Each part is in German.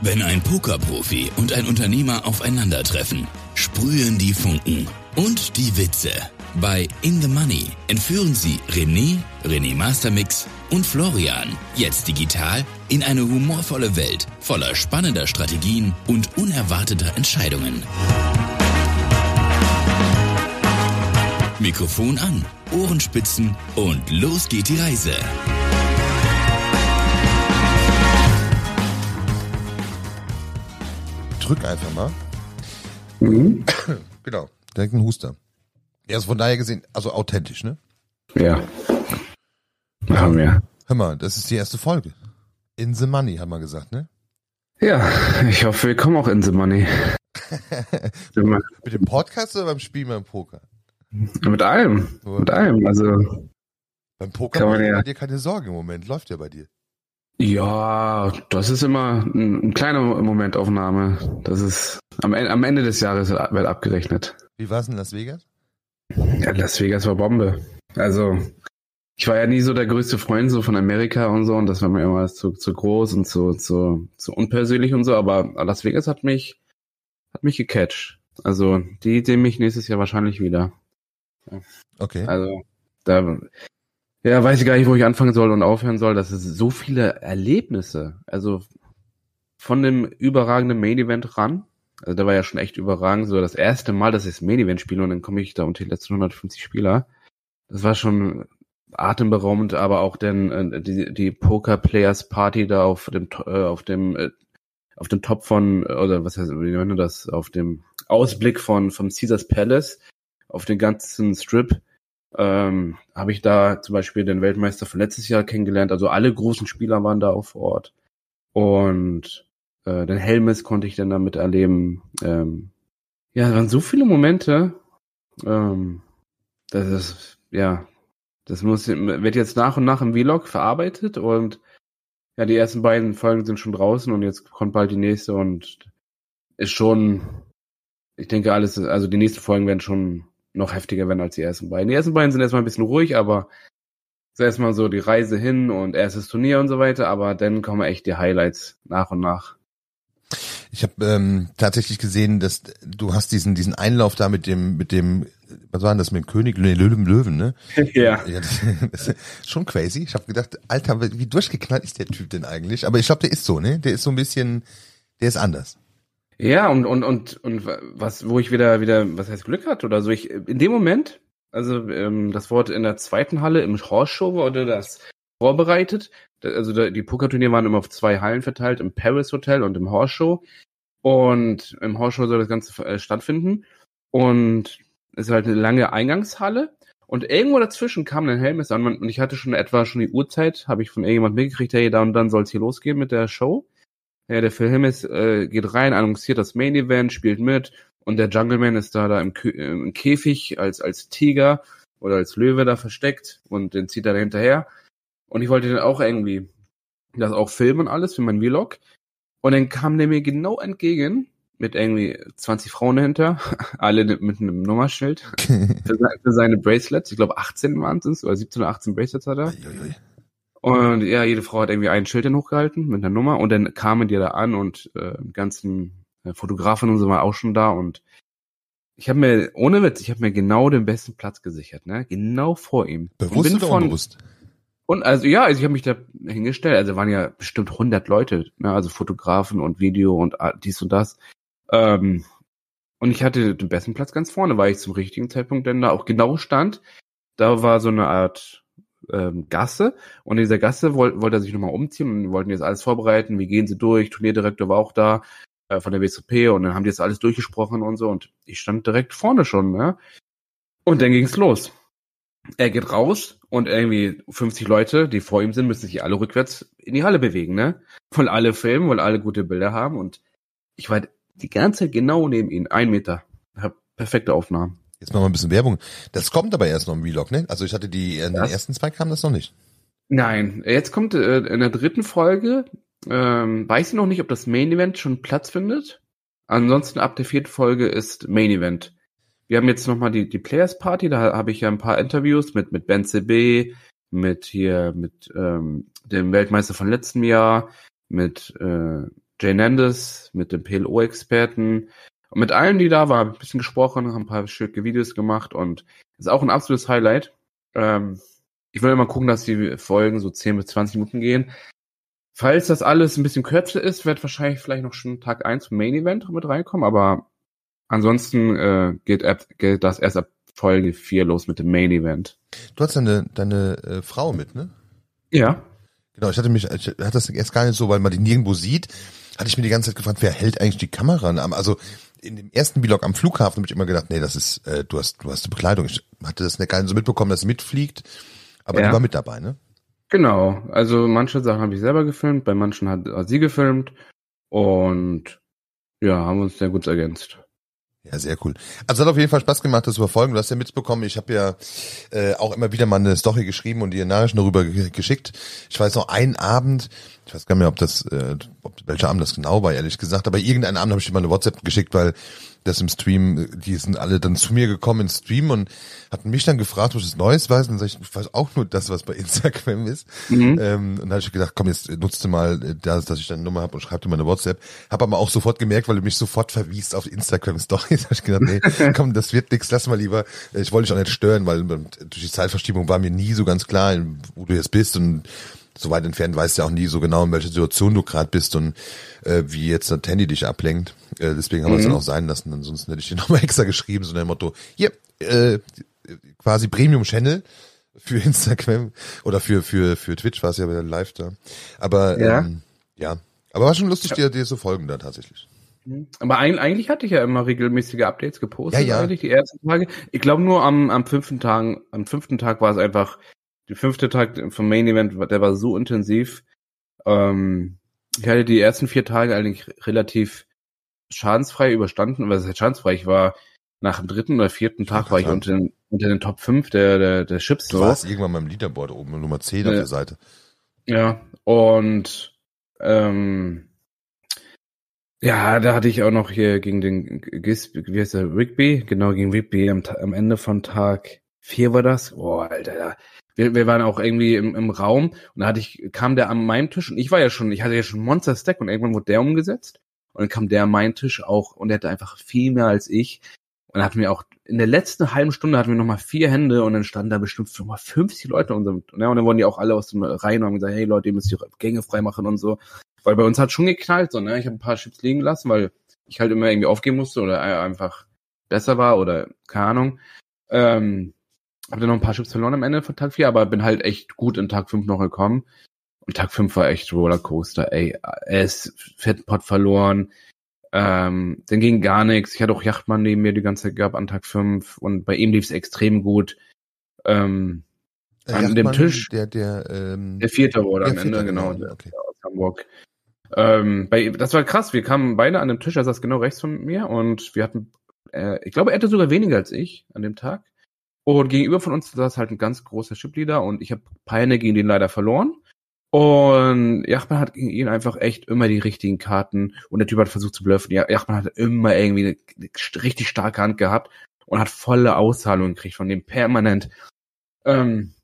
Wenn ein Pokerprofi und ein Unternehmer aufeinandertreffen, sprühen die Funken und die Witze. Bei In the Money entführen sie René, René Mastermix und Florian, jetzt digital, in eine humorvolle Welt voller spannender Strategien und unerwarteter Entscheidungen. Mikrofon an, Ohrenspitzen und los geht die Reise. Drück einfach mal. Mhm. Genau, direkt ein Huster. Er ist von daher gesehen, also authentisch, ne? Ja. Haben wir. Hör mal, das ist die erste Folge. In the Money, haben wir gesagt, ne? Ja, ich hoffe, wir kommen auch in the money. Mit dem Podcast oder beim Spielen beim Poker? Mit allem. Mit allem. Also, Beim Poker Kann mach man ich ja- dir keine Sorgen im Moment. Läuft ja bei dir. ja, das ist immer ein, ein kleiner Momentaufnahme. Das ist am, am Ende des Jahres wird abgerechnet. Wie war's in Las Vegas? Ja, Las Vegas war Bombe. Also, ich war ja nie so der größte Freund so von Amerika und so und das war mir immer zu, zu groß und zu, zu, zu unpersönlich und so, aber Las Vegas hat mich, hat mich gecatcht. Also, die sehen mich nächstes Jahr wahrscheinlich wieder. Okay. Also, da, ja, weiß ich gar nicht, wo ich anfangen soll und aufhören soll. Das ist so viele Erlebnisse. Also, von dem überragenden Main Event ran. Also, der war ja schon echt überragend. So, das erste Mal, dass ich das Main Event spiele und dann komme ich da unter die letzten 150 Spieler. Das war schon atemberaubend, aber auch dann äh, die, die Poker Players Party da auf dem, äh, auf dem, äh, auf dem Top von, oder was heißt, wie nennt das, auf dem Ausblick von, vom Caesars Palace, auf den ganzen Strip ähm, habe ich da zum Beispiel den Weltmeister von letztes Jahr kennengelernt. Also alle großen Spieler waren da vor Ort. Und äh, den Helmes konnte ich dann damit erleben. Ähm, ja, es waren so viele Momente. Ähm, das ist, ja, das muss, wird jetzt nach und nach im Vlog verarbeitet und ja, die ersten beiden Folgen sind schon draußen und jetzt kommt bald die nächste und ist schon, ich denke alles, also die nächsten Folgen werden schon noch heftiger werden als die ersten beiden. Die ersten beiden sind erstmal ein bisschen ruhig, aber ist erstmal so die Reise hin und erstes Turnier und so weiter, aber dann kommen echt die Highlights nach und nach. Ich habe ähm, tatsächlich gesehen, dass du hast diesen diesen Einlauf da mit dem mit dem was war denn das mit dem König nee, Löwen Löwen ne? ja. Ja, das, das ist schon crazy. Ich habe gedacht, Alter, wie durchgeknallt ist der Typ denn eigentlich? Aber ich glaube, der ist so, ne? Der ist so ein bisschen, der ist anders. Ja, und, und, und, und was, wo ich wieder, wieder, was heißt Glück hatte oder so, ich, in dem Moment, also ähm, das Wort in der zweiten Halle im Horse Show wurde das vorbereitet. Also die Pokerturniere waren immer auf zwei Hallen verteilt, im Paris Hotel und im Horse Show. Und im Horse Show soll das Ganze äh, stattfinden. Und es ist halt eine lange Eingangshalle. Und irgendwo dazwischen kam ein Helmes an und ich hatte schon etwa schon die Uhrzeit, habe ich von irgendjemand mitgekriegt, hey, da und dann soll es hier losgehen mit der Show. Ja, der Phil Hemmes äh, geht rein, annonciert das Main Event, spielt mit und der Jungleman ist da da im, Kö im Käfig als als Tiger oder als Löwe da versteckt und den zieht er da hinterher. Und ich wollte dann auch irgendwie das auch filmen alles für mein Vlog. Und dann kam der mir genau entgegen mit irgendwie 20 Frauen dahinter, alle mit einem Nummerschild für seine Bracelets. Ich glaube 18 waren es oder 17 oder 18 Bracelets hat er. Uiuiui. Und ja, jede Frau hat irgendwie ein Schild dann hochgehalten mit einer Nummer und dann kamen die da an und äh, ganzen äh, Fotografen und so waren auch schon da und ich habe mir, ohne Witz, ich habe mir genau den besten Platz gesichert, ne? Genau vor ihm. und Bewusst oder von, unbewusst? und also ja, also ich habe mich da hingestellt, also waren ja bestimmt 100 Leute, ne? also Fotografen und Video und ah, dies und das. Ähm, und ich hatte den besten Platz ganz vorne, weil ich zum richtigen Zeitpunkt dann da auch genau stand. Da war so eine Art ähm, Gasse und in dieser Gasse wollte wollte er sich nochmal umziehen und wollten jetzt alles vorbereiten, wie gehen sie durch, Turnierdirektor war auch da äh, von der WSOP und dann haben die jetzt alles durchgesprochen und so und ich stand direkt vorne schon, ne? Und dann ging's los. Er geht raus und irgendwie 50 Leute, die vor ihm sind, müssen sich alle rückwärts in die Halle bewegen, ne? Wollen alle filmen, wollen alle gute Bilder haben und ich war die ganze Zeit genau neben ihm, ein Meter. Hab perfekte Aufnahmen. Jetzt machen wir ein bisschen Werbung. Das kommt aber erst noch im Vlog, ne? Also ich hatte die, in den ersten zwei kam das noch nicht. Nein, jetzt kommt äh, in der dritten Folge, ähm, weiß ich noch nicht, ob das Main Event schon Platz findet. Ansonsten ab der vierten Folge ist Main Event. Wir haben jetzt nochmal die, die Players Party, da habe ich ja ein paar Interviews mit, mit Ben CB, mit hier, mit ähm, dem Weltmeister von letztem Jahr, mit äh, Jay Nandes, mit dem PLO-Experten und mit allen, die da waren, ein bisschen gesprochen, haben ein paar schöne Videos gemacht und ist auch ein absolutes Highlight. Ähm, ich will immer gucken, dass die Folgen so 10 bis 20 Minuten gehen. Falls das alles ein bisschen kürzer ist, wird wahrscheinlich vielleicht noch schon Tag 1 zum Main Event mit reinkommen, aber ansonsten äh, geht, geht das erst ab Folge 4 los mit dem Main Event. Du hast deine, deine äh, Frau mit, ne? Ja. Genau, ich hatte mich, ich hatte das erst gar nicht so, weil man die nirgendwo sieht, hatte ich mir die ganze Zeit gefragt, wer hält eigentlich die Kamera? Also in dem ersten Vlog am Flughafen habe ich immer gedacht, nee, das ist, äh, du hast, du hast die Bekleidung. Ich hatte das nicht gar nicht so mitbekommen, dass sie mitfliegt, aber ja. die war mit dabei, ne? Genau, also manche Sachen habe ich selber gefilmt, bei manchen hat, hat sie gefilmt und ja, haben uns sehr gut ergänzt. Ja, sehr cool. Also hat auf jeden Fall Spaß gemacht, das zu verfolgen. Du hast ja mitbekommen, ich habe ja äh, auch immer wieder mal eine Story geschrieben und dir Nachrichten darüber geschickt. Ich weiß noch, einen Abend, ich weiß gar nicht mehr, ob das, äh, ob, welcher Abend das genau war, ehrlich gesagt, aber irgendeinen Abend habe ich dir mal eine WhatsApp geschickt, weil das im Stream, die sind alle dann zu mir gekommen ins Stream und hatten mich dann gefragt, was ich Neues weiß. Und dann sag ich, ich weiß auch nur das, was bei Instagram ist. Mhm. Ähm, und dann habe ich gedacht, komm, jetzt nutzt du mal äh, das, dass ich deine Nummer habe und schreib dir mal eine WhatsApp. Habe aber auch sofort gemerkt, weil du mich sofort verwiest auf Instagram Stories. habe ich gedacht, nee, komm, das wird nix, lass mal lieber. Ich wollte dich auch nicht stören, weil durch die Zeitverschiebung war mir nie so ganz klar, wo du jetzt bist und so weit entfernt weißt du ja auch nie so genau, in welcher Situation du gerade bist und äh, wie jetzt das Handy dich ablenkt. Äh, deswegen haben wir es dann mhm. auch sein lassen. Ansonsten hätte ich dir nochmal extra geschrieben, so ein Motto, hier, äh, quasi Premium Channel für Instagram oder für für für Twitch war es ja wieder live da. Aber ja, ähm, ja. aber war schon lustig, dir dir zu folgen da tatsächlich. Mhm. Aber eigentlich hatte ich ja immer regelmäßige Updates gepostet, ja, ja. eigentlich die ersten Tage. Ich glaube nur am, am fünften Tag, am fünften Tag war es einfach der fünfte Tag vom Main Event, der war so intensiv. Ähm, ich hatte die ersten vier Tage eigentlich relativ schadensfrei überstanden. Was heißt schadensfrei? Ich war nach dem dritten oder vierten Tag war ich unter den, unter den Top 5 der, der, der Chips. Du warst irgendwann beim Leaderboard oben, Nummer 10 auf der Seite. Ja, und ähm, ja, da hatte ich auch noch hier gegen den Gis, wie heißt der, Rigby, genau, gegen Rigby am, am Ende von Tag 4 war das. Boah, Alter, wir, wir waren auch irgendwie im, im Raum und da hatte ich, kam der an meinem Tisch und ich war ja schon, ich hatte ja schon Monster Stack und irgendwann wurde der umgesetzt und dann kam der an meinen Tisch auch und der hatte einfach viel mehr als ich und hatten wir auch in der letzten halben Stunde hatten wir nochmal vier Hände und dann standen da bestimmt nochmal 50 Leute und, und dann wurden die auch alle aus dem Reihen und haben gesagt, hey Leute, ihr müsst die Gänge freimachen und so. Weil bei uns hat schon geknallt, so, ne? Ich habe ein paar Chips liegen lassen, weil ich halt immer irgendwie aufgeben musste oder einfach besser war oder keine Ahnung. Ähm, habe dann noch ein paar Chips verloren am Ende von Tag 4, aber bin halt echt gut in Tag 5 noch gekommen. Und Tag 5 war echt Rollercoaster, ey. Ist Fettpot verloren. Ähm, dann ging gar nichts. Ich hatte auch Yachtmann neben mir die ganze Zeit gehabt an Tag 5 und bei ihm lief es extrem gut. Ähm, äh, an dem Tisch. Der, der, ähm, der vierte wurde am Ende, genau, der, okay. aus Hamburg. Ähm, bei, das war krass. Wir kamen beide an dem Tisch, er saß genau rechts von mir und wir hatten, äh, ich glaube, er hatte sogar weniger als ich an dem Tag. Und gegenüber von uns saß halt ein ganz großer Chipleader und ich habe Peine gegen den leider verloren. Und Jachmann hat gegen ihn einfach echt immer die richtigen Karten und der Typ hat versucht zu bluffen. Jachmann hat immer irgendwie eine richtig starke Hand gehabt und hat volle Auszahlungen gekriegt von dem permanent. Ähm,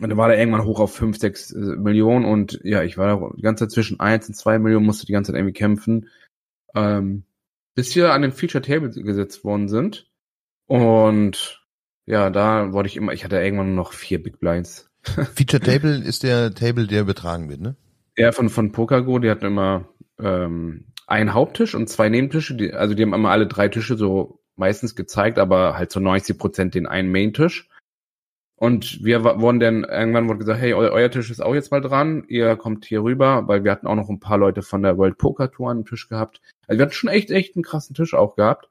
und dann war er irgendwann hoch auf 5, 6 äh, Millionen und ja, ich war da die ganze Zeit zwischen 1 und 2 Millionen, musste die ganze Zeit irgendwie kämpfen. Ähm, bis wir an den Feature Table gesetzt worden sind. Und ja, da wollte ich immer, ich hatte irgendwann noch vier Big Blinds. Feature Table ist der Table, der übertragen wird, ne? Ja, von, von PokerGo, die hatten immer ähm, einen Haupttisch und zwei Nebentische, die, also die haben immer alle drei Tische so meistens gezeigt, aber halt so 90 Prozent den einen Main-Tisch. Und wir wurden dann, irgendwann wurde gesagt, hey, euer, euer, Tisch ist auch jetzt mal dran, ihr kommt hier rüber, weil wir hatten auch noch ein paar Leute von der World Poker Tour an dem Tisch gehabt. Also wir hatten schon echt, echt einen krassen Tisch auch gehabt.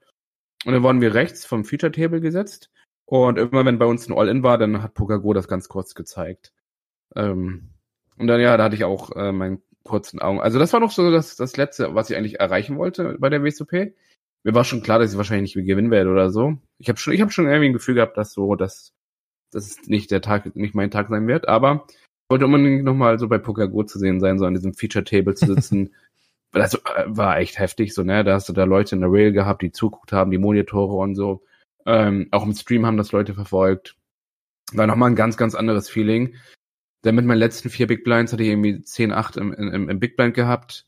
Und dann wurden wir rechts vom Feature Table gesetzt. Und immer wenn bei uns ein All-In war, dann hat PokerGo das ganz kurz gezeigt. Ähm, und dann, ja, da hatte ich auch äh, meinen kurzen Augen. Also das war noch so das, das Letzte, was ich eigentlich erreichen wollte bei der WSOP. Mir war schon klar, dass ich wahrscheinlich nicht gewinnen werde oder so. Ich habe schon, ich habe schon irgendwie ein Gefühl gehabt, dass so, dass das nicht der Tag, nicht mein Tag sein wird. Aber ich wollte unbedingt nochmal so bei PokerGo zu sehen sein, so an diesem Feature-Table zu sitzen. das äh, war echt heftig, so, ne? Da hast du da Leute in der Rail gehabt, die zuguckt haben, die Monitore und so. Ähm, auch im Stream haben das Leute verfolgt. War nochmal ein ganz, ganz anderes Feeling. Dann mit meinen letzten vier Big Blinds hatte ich irgendwie 10, 8 im, im, im Big Blind gehabt.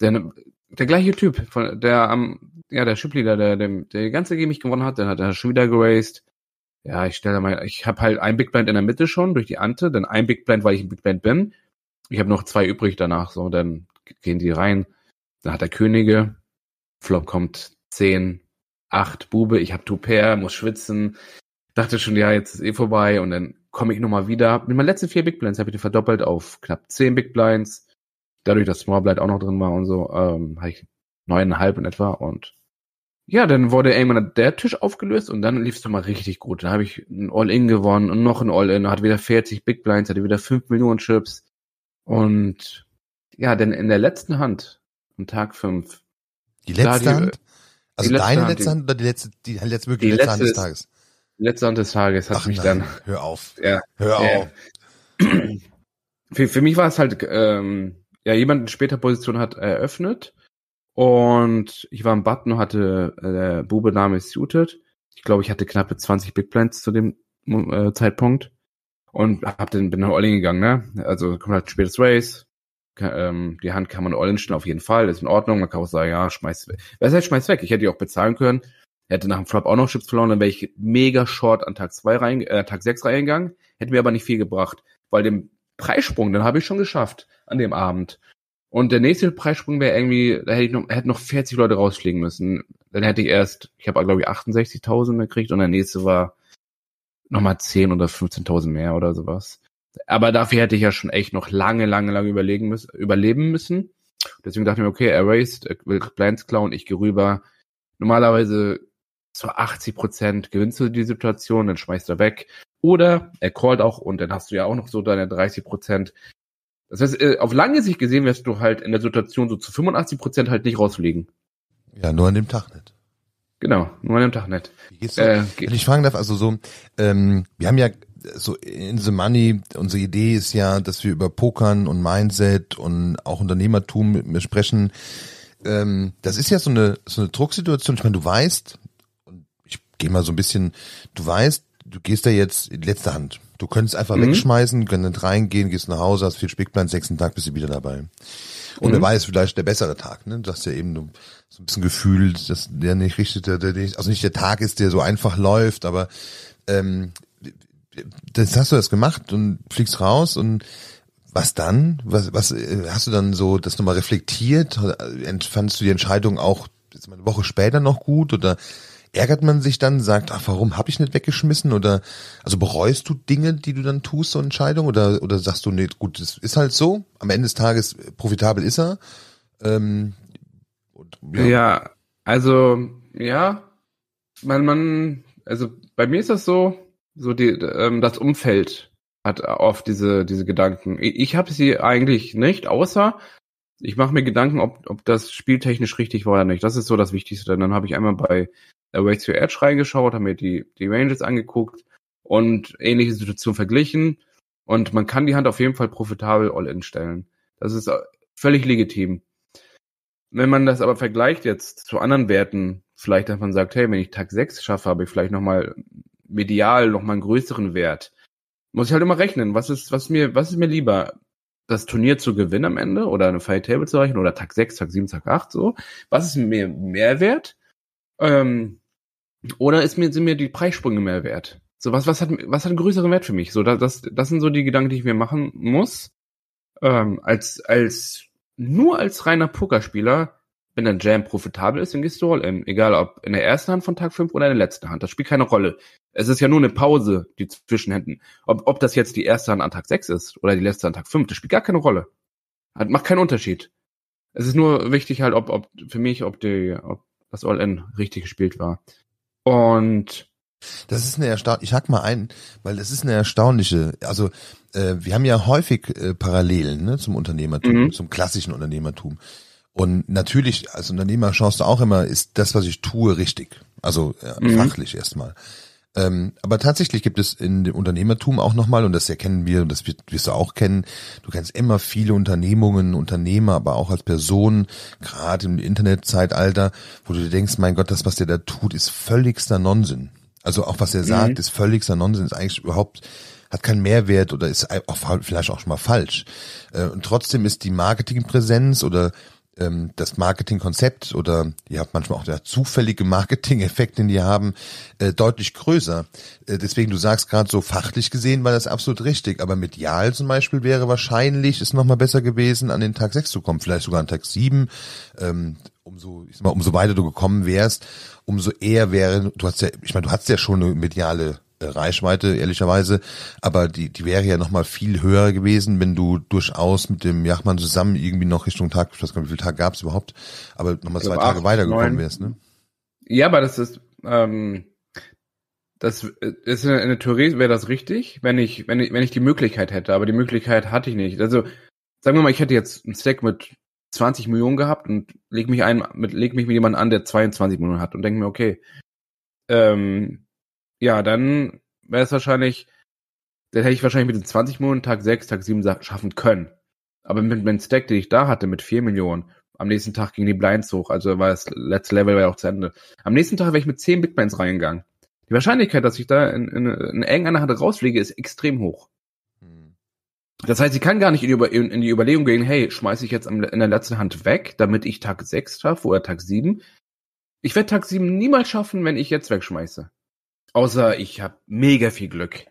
Der, der gleiche Typ, von der am, ja, der Chipleader, der, der, der ganze Game ich gewonnen hat, der hat er schon wieder geraced. Ja, ich stelle mal, ich habe halt ein Big Blind in der Mitte schon durch die Ante, dann ein Big Blind, weil ich ein Big Blind bin. Ich habe noch zwei übrig danach, so, dann gehen die rein. Dann hat er Könige, Flop kommt 10, 8 Bube, ich habe Tuper, muss schwitzen. Dachte schon, ja, jetzt ist eh vorbei und dann komme ich nochmal wieder. Mit meinen letzten vier Big Blinds habe ich die verdoppelt auf knapp 10 Big Blinds. Dadurch, dass Small Blind auch noch drin war und so, ähm, habe ich neuneinhalb in etwa und ja, dann wurde irgendwann der Tisch aufgelöst und dann lief es nochmal richtig gut. Dann habe ich ein All-In gewonnen und noch ein All-In, hatte wieder 40 Big Blinds, hatte wieder 5 Millionen Chips. Und ja, denn in der letzten Hand, am Tag 5. Die letzte die, Hand? Also letzte deine Hand, letzte die- Hand oder die letzte, die letzte wirklich Die letzte Hand des Tages? Letzte Hand des Tages hat Ach mich nein, dann. hör auf. Ja, Hör Ja. auf. für, für mich war es halt, ähm, ja, jemand in später Position hat eröffnet und ich war im Button und hatte, äh, Bube Name ist suited. Ich glaube, ich hatte knappe 20 Big Blinds zu dem äh, Zeitpunkt und hab den, bin dann All-In gegangen, ne? Also kommt halt spätes Race. Ähm, die Hand kann man All-In stellen, auf jeden Fall, ist in Ordnung. Man kann auch sagen, ja, schmeiß weg. Wer heißt, schmeiß weg? Ich hätte die auch bezahlen können. Hätte nach dem Flop auch noch Chips verloren, dann wäre ich mega short an Tag zwei rein, äh, Tag sechs reingegangen. Hätte mir aber nicht viel gebracht, weil den Preissprung, den habe ich schon geschafft an dem Abend. Und der nächste Preissprung wäre irgendwie, da hätte ich noch, hätten noch 40 Leute rausfliegen müssen. Dann hätte ich erst, ich habe glaube ich 68.000 gekriegt und der nächste war nochmal 10 oder 15.000 mehr oder sowas. Aber dafür hätte ich ja schon echt noch lange, lange, lange überlegen müssen, überleben müssen. Deswegen dachte ich mir, okay, erased, er will Blinds klauen, ich gehe rüber. Normalerweise zu 80 Prozent gewinnst du die Situation, dann schmeißt er weg. Oder er callt auch und dann hast du ja auch noch so deine 30 Prozent. Das heißt, äh, auf lange Sicht gesehen wirst du halt in der Situation so zu 85 Prozent halt nicht rausfliegen. Ja, nur an dem Tag nicht. Genau, nur an dem Tag nicht. Wie gehst du? Äh, Wenn ich fragen darf, also so, ähm, wir haben ja so in The Money, unsere Idee ist ja, dass wir über Pokern und Mindset und auch Unternehmertum mit mir sprechen. Ähm, das ist ja so eine so eine Drucksituation. Ich meine, du weißt, ich gehe mal so ein bisschen, du weißt, du gehst da jetzt in letzter Hand. Du könntest einfach Mhm. wegschmeißen, könntest reingehen, gehst nach Hause, hast viel Spickplan, sechsten Tag bist du wieder dabei. Und Mhm. weiß, vielleicht der bessere Tag, ne? Du hast ja eben so ein bisschen Gefühl, dass der nicht richtig, der, der nicht, also nicht der Tag ist, der so einfach läuft, aber ähm, das hast du das gemacht und fliegst raus und was dann? Was, was äh, hast du dann so das nochmal reflektiert? Fandest du die Entscheidung auch jetzt eine Woche später noch gut oder ärgert man sich dann, sagt, ach, warum habe ich nicht weggeschmissen oder also bereust du Dinge, die du dann tust, so Entscheidungen oder oder sagst du, nee, gut, das ist halt so. Am Ende des Tages äh, profitabel ist er. Ähm, und, Ja. also ja, man, man, also bei mir ist das so, so die, ähm, das Umfeld hat oft diese diese Gedanken. Ich, habe sie eigentlich nicht, außer ich mache mir Gedanken, ob ob das spieltechnisch richtig war oder nicht. Das ist so das Wichtigste. Dann habe ich einmal bei Race to Edge reingeschaut, habe mir die die Ranges angeguckt und ähnliche Situationen verglichen und man kann die Hand auf jeden Fall profitabel All-In stellen. Das ist äh, völlig legitim. Wenn man das aber vergleicht jetzt zu anderen Werten, vielleicht, dass man sagt, hey, wenn ich Tag 6 schaffe, habe ich vielleicht nochmal medial nochmal einen größeren Wert. Muss ich halt immer rechnen, was ist, was mir, was ist mir lieber? Das Turnier zu gewinnen am Ende oder eine Fight Table zu erreichen oder Tag 6, Tag 7, Tag 8 so? Was ist mir mehr wert? Ähm, oder ist mir, sind mir die Preissprünge mehr wert? So, was, was hat, was hat einen größeren Wert für mich? So, das, das, das sind so die Gedanken, die ich mir machen muss. Ähm, als, als, nur als reiner Pokerspieler, wenn der Jam profitabel ist, dann gehst du All-In. Egal ob in der ersten Hand von Tag 5 oder in der letzten Hand. Das spielt keine Rolle. Es ist ja nur eine Pause, die zwischen Händen. Ob, ob das jetzt die erste Hand an Tag 6 ist oder die letzte an Tag 5, das spielt gar keine Rolle. Hat, macht keinen Unterschied. Es ist nur wichtig halt, ob, ob, für mich, ob die, ob das All-In richtig gespielt war. Und, Das ist eine erstaunliche, ich hack mal ein, weil das ist eine erstaunliche, also äh, wir haben ja häufig äh, Parallelen ne, zum Unternehmertum, Mhm. zum klassischen Unternehmertum. Und natürlich, als Unternehmer schaust du auch immer, ist das, was ich tue, richtig. Also ja, Mhm. fachlich erstmal. Ähm, aber tatsächlich gibt es in dem Unternehmertum auch nochmal, und das erkennen wir, und das wirst du auch kennen, du kennst immer viele Unternehmungen, Unternehmer, aber auch als Person, gerade im Internetzeitalter, wo du dir denkst, mein Gott, das, was der da tut, ist völligster Nonsens. Also auch was er sagt, ist völligster Nonsens, eigentlich überhaupt hat keinen Mehrwert oder ist auch vielleicht auch schon mal falsch. Äh, und trotzdem ist die Marketingpräsenz oder ähm, das Marketingkonzept oder ja manchmal auch der zufällige Marketing-Effekt, den die haben, äh, deutlich größer. Äh, deswegen, du sagst gerade so fachlich gesehen war das absolut richtig, aber medial zum Beispiel wäre wahrscheinlich es nochmal besser gewesen, an den Tag 6 zu kommen, vielleicht sogar an Tag 7. Ähm, umso, ich sag mal, umso weiter du gekommen wärst, umso eher wäre, du hast ja, ich meine, du hast ja schon eine mediale Reichweite, ehrlicherweise. Aber die, die wäre ja nochmal viel höher gewesen, wenn du durchaus mit dem Jachmann zusammen irgendwie noch Richtung Tag, ich weiß gar nicht, wie viele Tage gab es überhaupt, aber nochmal zwei Tage weitergekommen wärst, ne? Ja, aber das ist, ähm, das ist in der Theorie wäre das richtig, wenn ich, wenn ich, wenn ich die Möglichkeit hätte, aber die Möglichkeit hatte ich nicht. Also, sagen wir mal, ich hätte jetzt einen Stack mit 20 Millionen gehabt und leg mich ein, mit, leg mich mit jemandem an, der 22 Millionen hat und denke mir, okay, ähm, ja, dann wäre es wahrscheinlich, dann hätte ich wahrscheinlich mit den 20 Millionen Tag 6, Tag 7 schaffen können. Aber mit dem Stack, den ich da hatte, mit 4 Millionen, am nächsten Tag ging die Blinds hoch, also war das letzte Level war ja auch zu Ende. Am nächsten Tag wäre ich mit 10 Big Blinds reingegangen. Die Wahrscheinlichkeit, dass ich da in, in, in irgendeiner Hand rausfliege, ist extrem hoch. Hm. Das heißt, ich kann gar nicht in die, in die Überlegung gehen, hey, schmeiße ich jetzt in der letzten Hand weg, damit ich Tag 6 schaffe oder Tag 7. Ich werde Tag 7 niemals schaffen, wenn ich jetzt wegschmeiße. Außer ich habe mega viel Glück.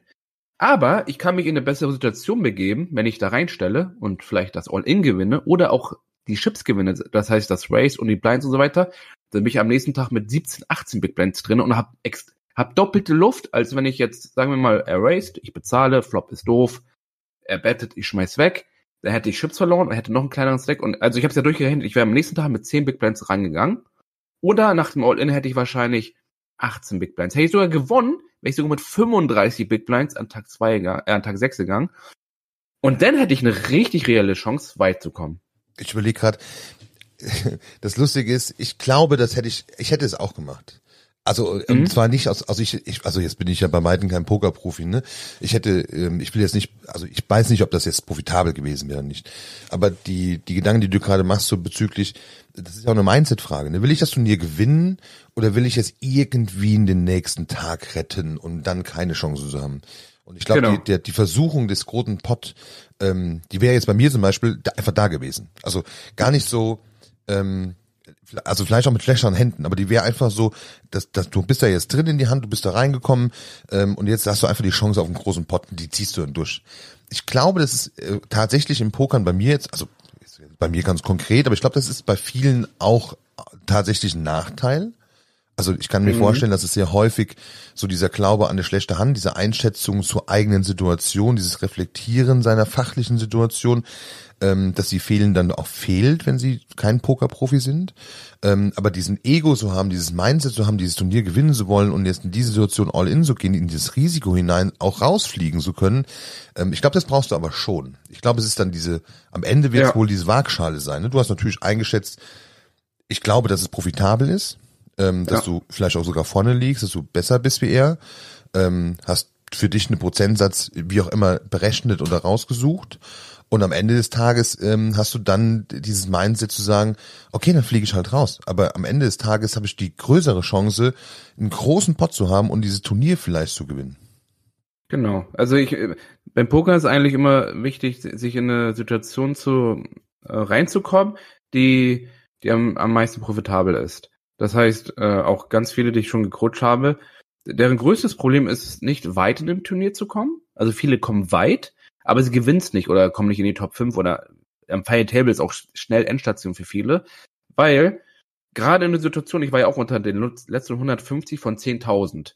Aber ich kann mich in eine bessere Situation begeben, wenn ich da reinstelle und vielleicht das All-In gewinne oder auch die Chips gewinne, das heißt das Race und die Blinds und so weiter, dann bin ich am nächsten Tag mit 17, 18 Big Blinds drin und habe hab doppelte Luft, als wenn ich jetzt, sagen wir mal, erased, ich bezahle, Flop ist doof, er bettet, ich schmeiß weg, dann hätte ich Chips verloren und hätte noch einen kleineren Stack und also ich habe es ja durchgerechnet, ich wäre am nächsten Tag mit 10 Big Blinds reingegangen oder nach dem All-In hätte ich wahrscheinlich 18 Big Blinds. Hätte ich sogar gewonnen, wäre ich sogar mit 35 Big Blinds an Tag 2, äh, an Tag 6 gegangen. Und dann hätte ich eine richtig reelle Chance, weit zu kommen. Ich überlege gerade, das Lustige ist, ich glaube, das hätte ich, ich hätte es auch gemacht. Also ähm, mhm. zwar nicht aus, also ich, ich, also jetzt bin ich ja bei weitem kein Pokerprofi, ne? Ich hätte, ähm, ich will jetzt nicht, also ich weiß nicht, ob das jetzt profitabel gewesen wäre nicht. Aber die die Gedanken, die du gerade machst, so bezüglich, das ist ja auch eine Mindset-Frage. Ne? Will ich das Turnier gewinnen oder will ich es irgendwie in den nächsten Tag retten und dann keine Chance zu haben? Und ich glaube, genau. die, die Versuchung des großen Pot, ähm, die wäre jetzt bei mir zum Beispiel da, einfach da gewesen. Also gar nicht so. Ähm, also vielleicht auch mit schlechteren Händen, aber die wäre einfach so, dass, dass du bist da jetzt drin in die Hand, du bist da reingekommen ähm, und jetzt hast du einfach die Chance auf einen großen Pot und die ziehst du dann durch. Ich glaube, das ist äh, tatsächlich im Pokern bei mir jetzt, also bei mir ganz konkret, aber ich glaube, das ist bei vielen auch tatsächlich ein Nachteil. Also ich kann mir mhm. vorstellen, dass es sehr häufig so dieser Glaube an eine schlechte Hand, diese Einschätzung zur eigenen Situation, dieses Reflektieren seiner fachlichen Situation, ähm, dass sie fehlen dann auch fehlt, wenn sie kein Pokerprofi sind. Ähm, aber diesen Ego zu haben, dieses Mindset zu haben, dieses Turnier gewinnen zu wollen und jetzt in diese Situation all in zu gehen, in dieses Risiko hinein auch rausfliegen zu können, ähm, ich glaube, das brauchst du aber schon. Ich glaube, es ist dann diese, am Ende wird es ja. wohl diese Waagschale sein. Ne? Du hast natürlich eingeschätzt, ich glaube, dass es profitabel ist ähm, dass ja. du vielleicht auch sogar vorne liegst, dass du besser bist wie er, ähm, hast für dich einen Prozentsatz, wie auch immer, berechnet oder rausgesucht. Und am Ende des Tages ähm, hast du dann dieses Mindset zu sagen, okay, dann fliege ich halt raus. Aber am Ende des Tages habe ich die größere Chance, einen großen Pot zu haben und dieses Turnier vielleicht zu gewinnen. Genau. Also ich beim Poker ist eigentlich immer wichtig, sich in eine Situation zu äh, reinzukommen, die die am, am meisten profitabel ist. Das heißt, äh, auch ganz viele, die ich schon gecoacht habe, deren größtes Problem ist nicht weit in dem Turnier zu kommen. Also viele kommen weit, aber sie gewinnen es nicht oder kommen nicht in die Top 5 oder am Fire Table ist auch schnell Endstation für viele, weil gerade in der Situation, ich war ja auch unter den letzten 150 von 10.000.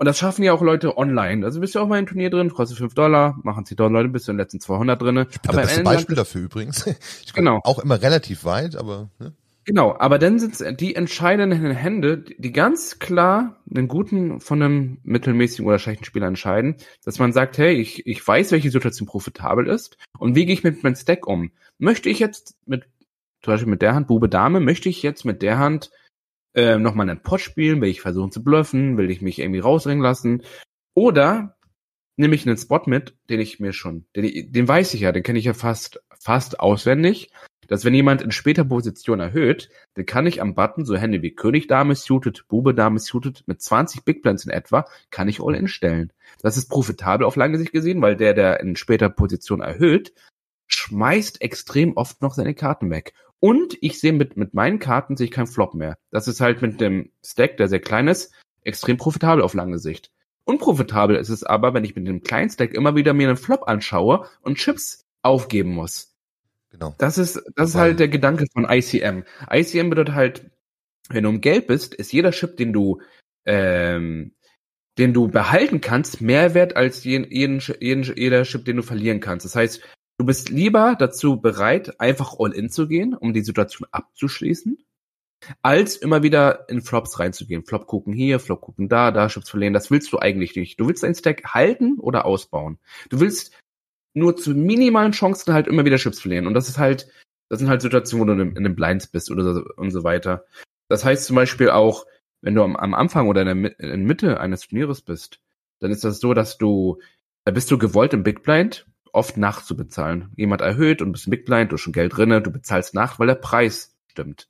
Und das schaffen ja auch Leute online. Also bist du auch mal im Turnier drin, kostet 5 Dollar, machen 10.000 Leute, bist du in den letzten 200 drin. Ich bin aber das beste Beispiel dafür übrigens. Ich genau. Auch immer relativ weit, aber... Ne? Genau, aber dann sind die entscheidenden Hände, die ganz klar einen guten von einem mittelmäßigen oder schlechten Spieler entscheiden, dass man sagt, hey, ich, ich weiß, welche Situation profitabel ist und wie gehe ich mit meinem Stack um? Möchte ich jetzt mit, zum Beispiel mit der Hand Bube Dame, möchte ich jetzt mit der Hand äh, nochmal einen Pot spielen? Will ich versuchen zu bluffen? Will ich mich irgendwie rausringen lassen? Oder nehme ich einen Spot mit, den ich mir schon, den, den weiß ich ja, den kenne ich ja fast, fast auswendig dass wenn jemand in später Position erhöht, dann kann ich am Button so Hände wie König Dame suited, Bube Dame suited mit 20 Big Blinds in etwa, kann ich All-In stellen. Das ist profitabel auf lange Sicht gesehen, weil der, der in später Position erhöht, schmeißt extrem oft noch seine Karten weg. Und ich sehe mit, mit meinen Karten sehe ich keinen Flop mehr. Das ist halt mit dem Stack, der sehr klein ist, extrem profitabel auf lange Sicht. Unprofitabel ist es aber, wenn ich mit dem kleinen Stack immer wieder mir einen Flop anschaue und Chips aufgeben muss. Genau. Das ist, das ist halt der Gedanke von ICM. ICM bedeutet halt, wenn du im Geld bist, ist jeder Chip, den du, ähm, den du behalten kannst, mehr wert als jeden, jeden, jeden, jeder Chip, den du verlieren kannst. Das heißt, du bist lieber dazu bereit, einfach all in zu gehen, um die Situation abzuschließen, als immer wieder in Flops reinzugehen. Flop gucken hier, Flop gucken da, da Chips verlieren. Das willst du eigentlich nicht. Du willst dein Stack halten oder ausbauen. Du willst nur zu minimalen Chancen halt immer wieder Chips verlieren. Und das ist halt, das sind halt Situationen, wo du in, einem Blinds bist oder so und so weiter. Das heißt zum Beispiel auch, wenn du am, am Anfang oder in der, in der Mitte eines Turnieres bist, dann ist das so, dass du, da bist du gewollt im Big Blind oft Nacht zu bezahlen. Jemand erhöht und bist im Big Blind, du hast schon Geld drinne, du bezahlst Nacht, weil der Preis stimmt.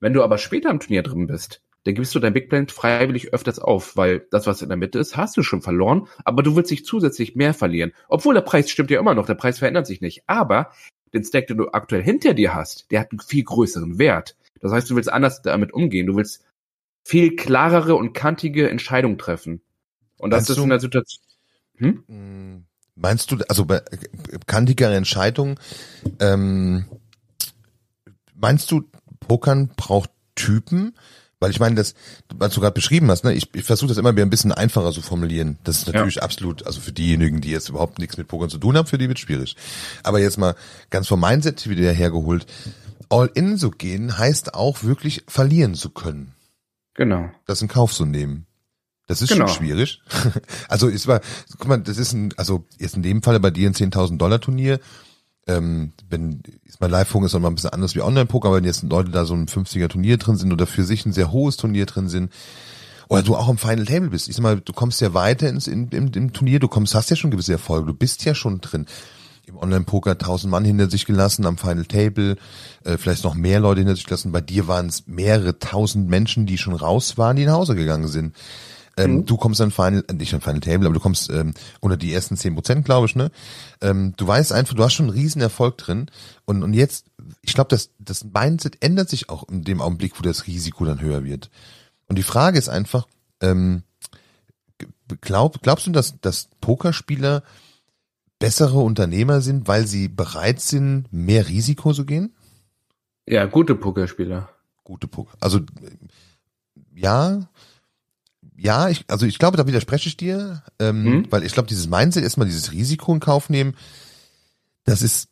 Wenn du aber später im Turnier drin bist, dann gibst du dein Big Blind freiwillig öfters auf, weil das, was in der Mitte ist, hast du schon verloren, aber du willst dich zusätzlich mehr verlieren. Obwohl der Preis stimmt ja immer noch, der Preis verändert sich nicht. Aber den Stack, den du aktuell hinter dir hast, der hat einen viel größeren Wert. Das heißt, du willst anders damit umgehen. Du willst viel klarere und kantige Entscheidungen treffen. Und das Meinst ist in der Situation. Hm? hm? Meinst du, also bei kantigere Entscheidungen, ähm, meinst du, Pokern braucht Typen? Weil ich meine, das, was du gerade beschrieben hast, ne, ich, ich versuche das immer wieder ein bisschen einfacher zu formulieren. Das ist natürlich ja. absolut, also für diejenigen, die jetzt überhaupt nichts mit Pokern zu tun haben, für die wird schwierig. Aber jetzt mal ganz vom Mindset wieder hergeholt. All in zu gehen heißt auch wirklich verlieren zu können. Genau. Das in Kauf zu nehmen. Das ist genau. schon schwierig. Also ist war, guck mal, das ist ein, also jetzt in dem Falle bei dir ein 10.000 Dollar Turnier ähm, wenn ist mal Live-Funk ist noch mal ein bisschen anders wie Online-Poker, aber wenn jetzt Leute da so ein 50er Turnier drin sind oder für sich ein sehr hohes Turnier drin sind, oder du auch im Final Table bist. Ich sag mal, du kommst ja weiter ins in, im, im Turnier, du kommst, hast ja schon gewisse Erfolge, du bist ja schon drin. Im Online-Poker tausend Mann hinter sich gelassen, am Final Table, äh, vielleicht noch mehr Leute hinter sich gelassen. Bei dir waren es mehrere tausend Menschen, die schon raus waren, die nach Hause gegangen sind. Ähm, mhm. Du kommst an Final, äh, nicht an Final Table, aber du kommst ähm, unter die ersten zehn Prozent, glaube ich, ne? Ähm, du weißt einfach, du hast schon einen riesen Erfolg drin. Und, und jetzt, ich glaube, das, das Mindset ändert sich auch in dem Augenblick, wo das Risiko dann höher wird. Und die Frage ist einfach, ähm, glaub, glaubst du, dass, dass Pokerspieler bessere Unternehmer sind, weil sie bereit sind, mehr Risiko zu gehen? Ja, gute Pokerspieler. Gute Poker. Also ja, ja, ich, also ich glaube, da widerspreche ich dir, ähm, mhm. weil ich glaube, dieses Mindset, erstmal dieses Risiko in Kauf nehmen, das ist,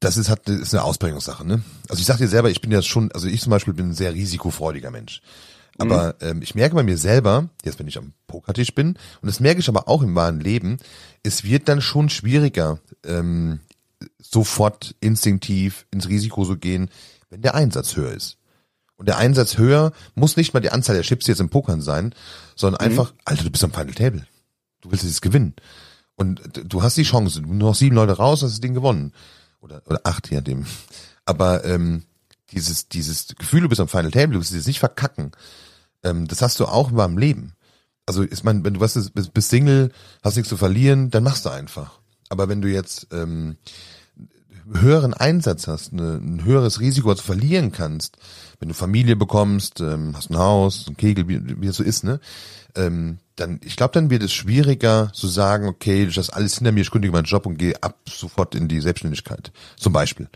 das ist, hat, ist eine Ausprägungssache, ne? Also ich sag dir selber, ich bin ja schon, also ich zum Beispiel bin ein sehr risikofreudiger Mensch. Aber mhm. ähm, ich merke bei mir selber, jetzt wenn ich am Pokertisch bin, und das merke ich aber auch im wahren Leben, es wird dann schon schwieriger, ähm, sofort instinktiv ins Risiko zu gehen, wenn der Einsatz höher ist. Und der Einsatz höher muss nicht mal die Anzahl der Chips jetzt im Pokern sein, sondern mhm. einfach, Alter, du bist am Final Table. Du willst jetzt gewinnen. Und du hast die Chance, nur noch sieben Leute raus, hast das Ding gewonnen. Oder, oder acht, je nachdem. Aber ähm, dieses, dieses Gefühl, du bist am Final Table, du willst jetzt nicht verkacken, ähm, das hast du auch meinem Leben. Also ist man, wenn du was bist, bist Single, hast nichts zu verlieren, dann machst du einfach. Aber wenn du jetzt ähm, höheren Einsatz hast, eine, ein höheres Risiko zu verlieren kannst, wenn du Familie bekommst, ähm, hast ein Haus, ein Kegel, wie, wie es so ist, ne? Ähm, dann, ich glaube, dann wird es schwieriger zu sagen, okay, ich lasse alles hinter mir, ich kündige meinen Job und gehe ab sofort in die Selbstständigkeit, zum Beispiel.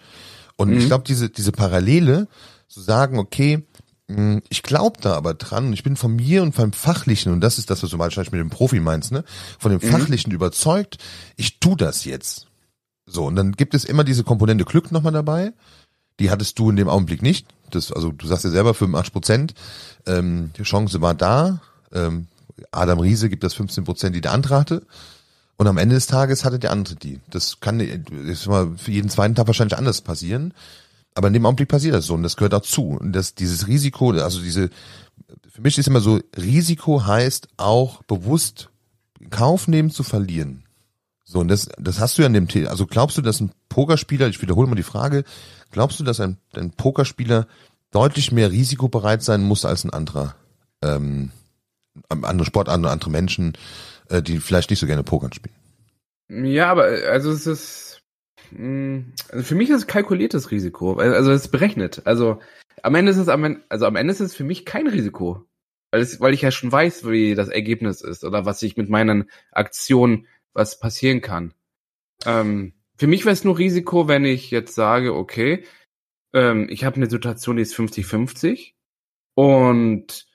Und mhm. ich glaube, diese, diese Parallele, zu sagen, okay, hm, ich glaube da aber dran und ich bin von mir und vom Fachlichen, und das ist das, was du wahrscheinlich mit dem Profi meinst, ne? Von dem mhm. Fachlichen überzeugt, ich tu das jetzt. So, und dann gibt es immer diese Komponente Glück nochmal dabei. Die hattest du in dem Augenblick nicht. Das, also du sagst ja selber 85 Prozent. Ähm, die Chance war da. Ähm, Adam Riese gibt das 15 Prozent, die der andere hatte. Und am Ende des Tages hatte der andere die. Das kann ist mal für jeden zweiten Tag wahrscheinlich anders passieren. Aber in dem Augenblick passiert das so und das gehört dazu. Und das, dieses Risiko, also diese, für mich ist immer so, Risiko heißt auch bewusst in Kauf nehmen zu verlieren. So, und das, das hast du ja an dem Thema. Also glaubst du, dass ein Pokerspieler, ich wiederhole mal die Frage, glaubst du, dass ein, ein Pokerspieler deutlich mehr risikobereit sein muss als ein anderer, ähm, andere Sportarten, andere Menschen, äh, die vielleicht nicht so gerne Pokern spielen? Ja, aber also es ist mh, also für mich ist es kalkuliertes Risiko, also es ist berechnet. Also am Ende ist es am also am Ende ist es für mich kein Risiko, weil es, weil ich ja schon weiß, wie das Ergebnis ist oder was ich mit meinen Aktionen was passieren kann. Ähm, für mich wäre es nur Risiko, wenn ich jetzt sage, okay, ähm, ich habe eine Situation, die ist 50-50 und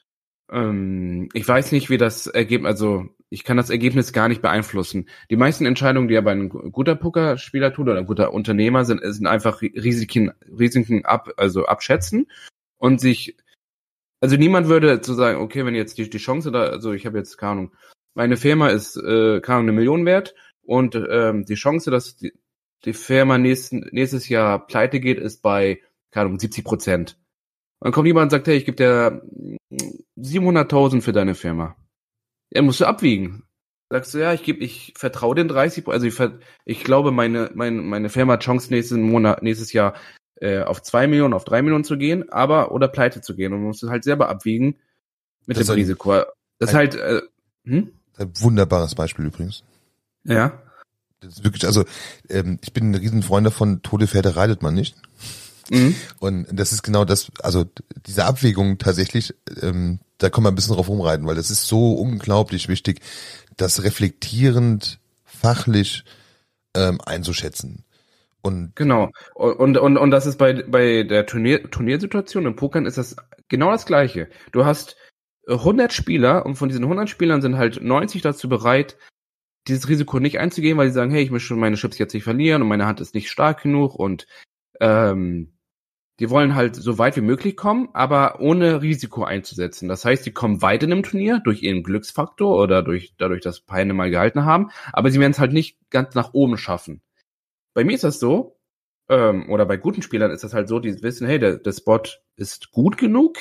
ähm, ich weiß nicht, wie das Ergebnis, also ich kann das Ergebnis gar nicht beeinflussen. Die meisten Entscheidungen, die aber ein guter Pokerspieler tut oder ein guter Unternehmer sind, sind einfach Risiken, Risiken ab, also abschätzen und sich, also niemand würde zu sagen, okay, wenn jetzt die, die Chance da, also ich habe jetzt keine Ahnung, meine Firma ist äh, keine Ahnung, eine Million wert und ähm, die Chance, dass die, die Firma nächsten, nächstes Jahr pleite geht, ist bei keine Ahnung, 70 Prozent. Dann kommt jemand und sagt, hey, ich gebe dir 700.000 für deine Firma. Er musst du abwiegen. Sagst du, ja, ich gebe, ich vertraue den 30, also ich, ich glaube, meine, meine, meine Firma hat Chance nächsten Monat, nächstes Jahr äh, auf zwei Millionen, auf drei Millionen zu gehen, aber oder pleite zu gehen. Und man muss es halt selber abwiegen mit das dem Risiko. Das ist halt, äh, hm? Ein wunderbares Beispiel übrigens. Ja. Das ist wirklich, also ähm, ich bin ein Riesenfreund davon, tote Pferde reitet man nicht. Mhm. Und das ist genau das, also diese Abwägung tatsächlich, ähm, da kann man ein bisschen drauf rumreiten, weil das ist so unglaublich wichtig, das reflektierend, fachlich ähm, einzuschätzen. Und genau. Und, und, und das ist bei, bei der Turnier, Turniersituation im Pokern ist das genau das Gleiche. Du hast 100 Spieler und von diesen 100 Spielern sind halt 90 dazu bereit, dieses Risiko nicht einzugehen, weil sie sagen, hey, ich möchte meine Chips jetzt nicht verlieren und meine Hand ist nicht stark genug und ähm, die wollen halt so weit wie möglich kommen, aber ohne Risiko einzusetzen. Das heißt, die kommen weit in einem Turnier durch ihren Glücksfaktor oder durch dadurch, dass Peine mal gehalten haben, aber sie werden es halt nicht ganz nach oben schaffen. Bei mir ist das so, ähm, oder bei guten Spielern ist das halt so, die wissen, hey, der, der Spot ist gut genug,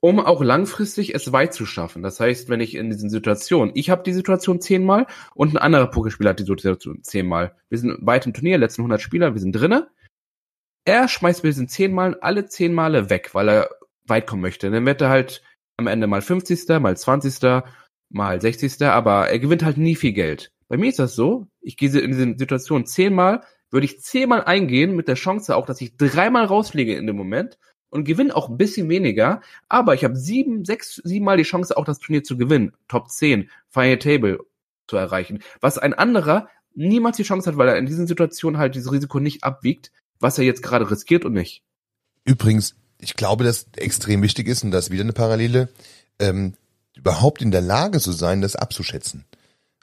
um auch langfristig es weit zu schaffen. Das heißt, wenn ich in diesen Situationen, ich habe die Situation zehnmal und ein anderer Pokerspieler hat die Situation zehnmal. Wir sind weit im Turnier, letzten 100 Spieler, wir sind drinnen er schmeißt mir diesen zehnmal alle zehn Male weg, weil er weit kommen möchte. Dann wird er halt am Ende mal 50. mal 20. mal 60. Aber er gewinnt halt nie viel Geld. Bei mir ist das so, ich gehe in diese Situation zehnmal, würde ich zehnmal eingehen mit der Chance auch, dass ich dreimal rausfliege in dem Moment und gewinne auch ein bisschen weniger, aber ich habe sieben, sechs, siebenmal die Chance, auch das Turnier zu gewinnen, Top 10, Fire Table zu erreichen, was ein anderer niemals die Chance hat, weil er in diesen Situationen halt dieses Risiko nicht abwiegt, was er jetzt gerade riskiert und nicht. Übrigens, ich glaube, dass extrem wichtig ist, und das ist wieder eine Parallele, ähm, überhaupt in der Lage zu sein, das abzuschätzen.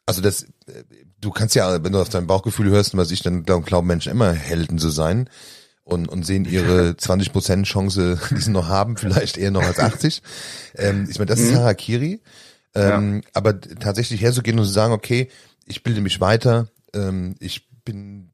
Also das, äh, du kannst ja, wenn du auf dein Bauchgefühl hörst, was ich, dann glauben Menschen immer Helden zu sein und, und sehen ihre 20% Chance, die sie noch haben, vielleicht eher noch als 80. ähm, ich meine, das ist mhm. Harakiri. Ähm, ja. Aber tatsächlich herzugehen und zu sagen, okay, ich bilde mich weiter, ähm, ich bin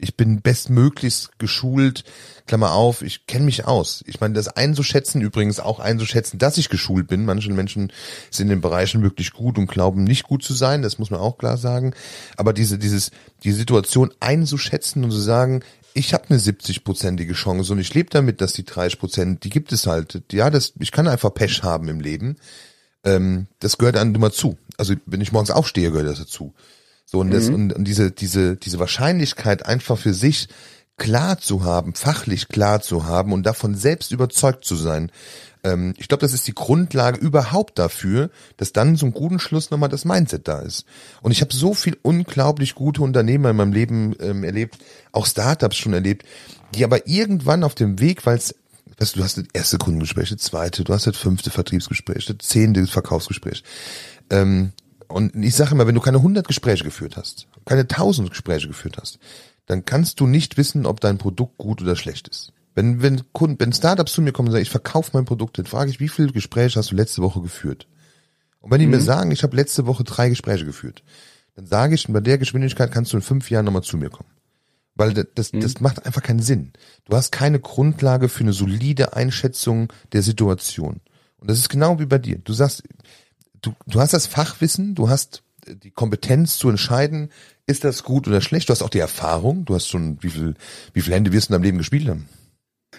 ich bin bestmöglichst geschult, Klammer auf, ich kenne mich aus. Ich meine, das einzuschätzen, übrigens auch einzuschätzen, dass ich geschult bin. Manche Menschen sind in den Bereichen wirklich gut und glauben nicht gut zu sein, das muss man auch klar sagen. Aber diese, dieses, die Situation einzuschätzen und zu sagen, ich habe eine 70-prozentige Chance und ich lebe damit, dass die 30 Prozent, die gibt es halt. Ja, das, ich kann einfach Pech haben im Leben. Ähm, das gehört einem immer zu. Also wenn ich morgens aufstehe, gehört das dazu. So, und, das, mhm. und, und diese, diese, diese Wahrscheinlichkeit einfach für sich klar zu haben, fachlich klar zu haben und davon selbst überzeugt zu sein. Ähm, ich glaube, das ist die Grundlage überhaupt dafür, dass dann zum guten Schluss nochmal das Mindset da ist. Und ich habe so viel unglaublich gute Unternehmer in meinem Leben ähm, erlebt, auch Startups schon erlebt, die aber irgendwann auf dem Weg, weil es Weißt du, du hast das erste Kundengespräch, das zweite, du hast das fünfte Vertriebsgespräch, das zehnte Verkaufsgespräch. Ähm, und ich sage immer, wenn du keine 100 Gespräche geführt hast, keine 1000 Gespräche geführt hast, dann kannst du nicht wissen, ob dein Produkt gut oder schlecht ist. Wenn, wenn Kunden, wenn Startups zu mir kommen und sagen, ich verkaufe mein Produkt, dann frage ich, wie viele Gespräche hast du letzte Woche geführt? Und wenn die mhm. mir sagen, ich habe letzte Woche drei Gespräche geführt, dann sage ich, bei der Geschwindigkeit kannst du in fünf Jahren nochmal zu mir kommen. Weil das, mhm. das macht einfach keinen Sinn. Du hast keine Grundlage für eine solide Einschätzung der Situation. Und das ist genau wie bei dir. Du sagst, du, du hast das Fachwissen, du hast die Kompetenz zu entscheiden, Ist das gut oder schlecht? Du hast auch die Erfahrung. Du hast schon, wie viel, wie viele Hände wirst du in deinem Leben gespielt haben?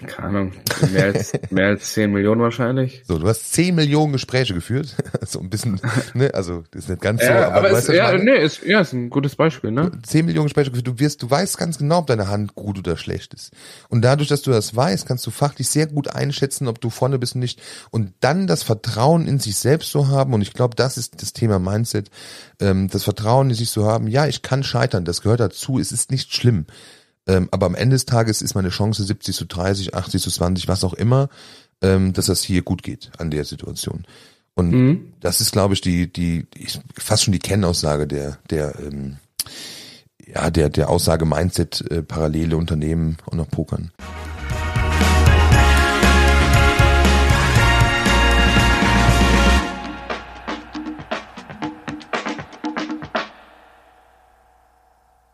Keine Ahnung, mehr als, mehr als 10 Millionen wahrscheinlich. So, du hast 10 Millionen Gespräche geführt. so ein bisschen, ne, also, das ist nicht ganz so, Ja, aber, aber du weißt, ich ja, meine? nee, ist, ja, ist ein gutes Beispiel, ne? 10 Millionen Gespräche geführt. Du wirst, du weißt ganz genau, ob deine Hand gut oder schlecht ist. Und dadurch, dass du das weißt, kannst du fachlich sehr gut einschätzen, ob du vorne bist und nicht. Und dann das Vertrauen in sich selbst zu haben. Und ich glaube, das ist das Thema Mindset. Ähm, das Vertrauen in sich zu haben. Ja, ich kann scheitern. Das gehört dazu. Es ist nicht schlimm. Ähm, aber am Ende des Tages ist meine Chance 70 zu 30, 80 zu 20, was auch immer, ähm, dass das hier gut geht an der Situation. Und Mhm. das ist, glaube ich, die, die, fast schon die Kernaussage der, der, ähm, ja, der, der Aussage Mindset, äh, parallele Unternehmen und noch Pokern.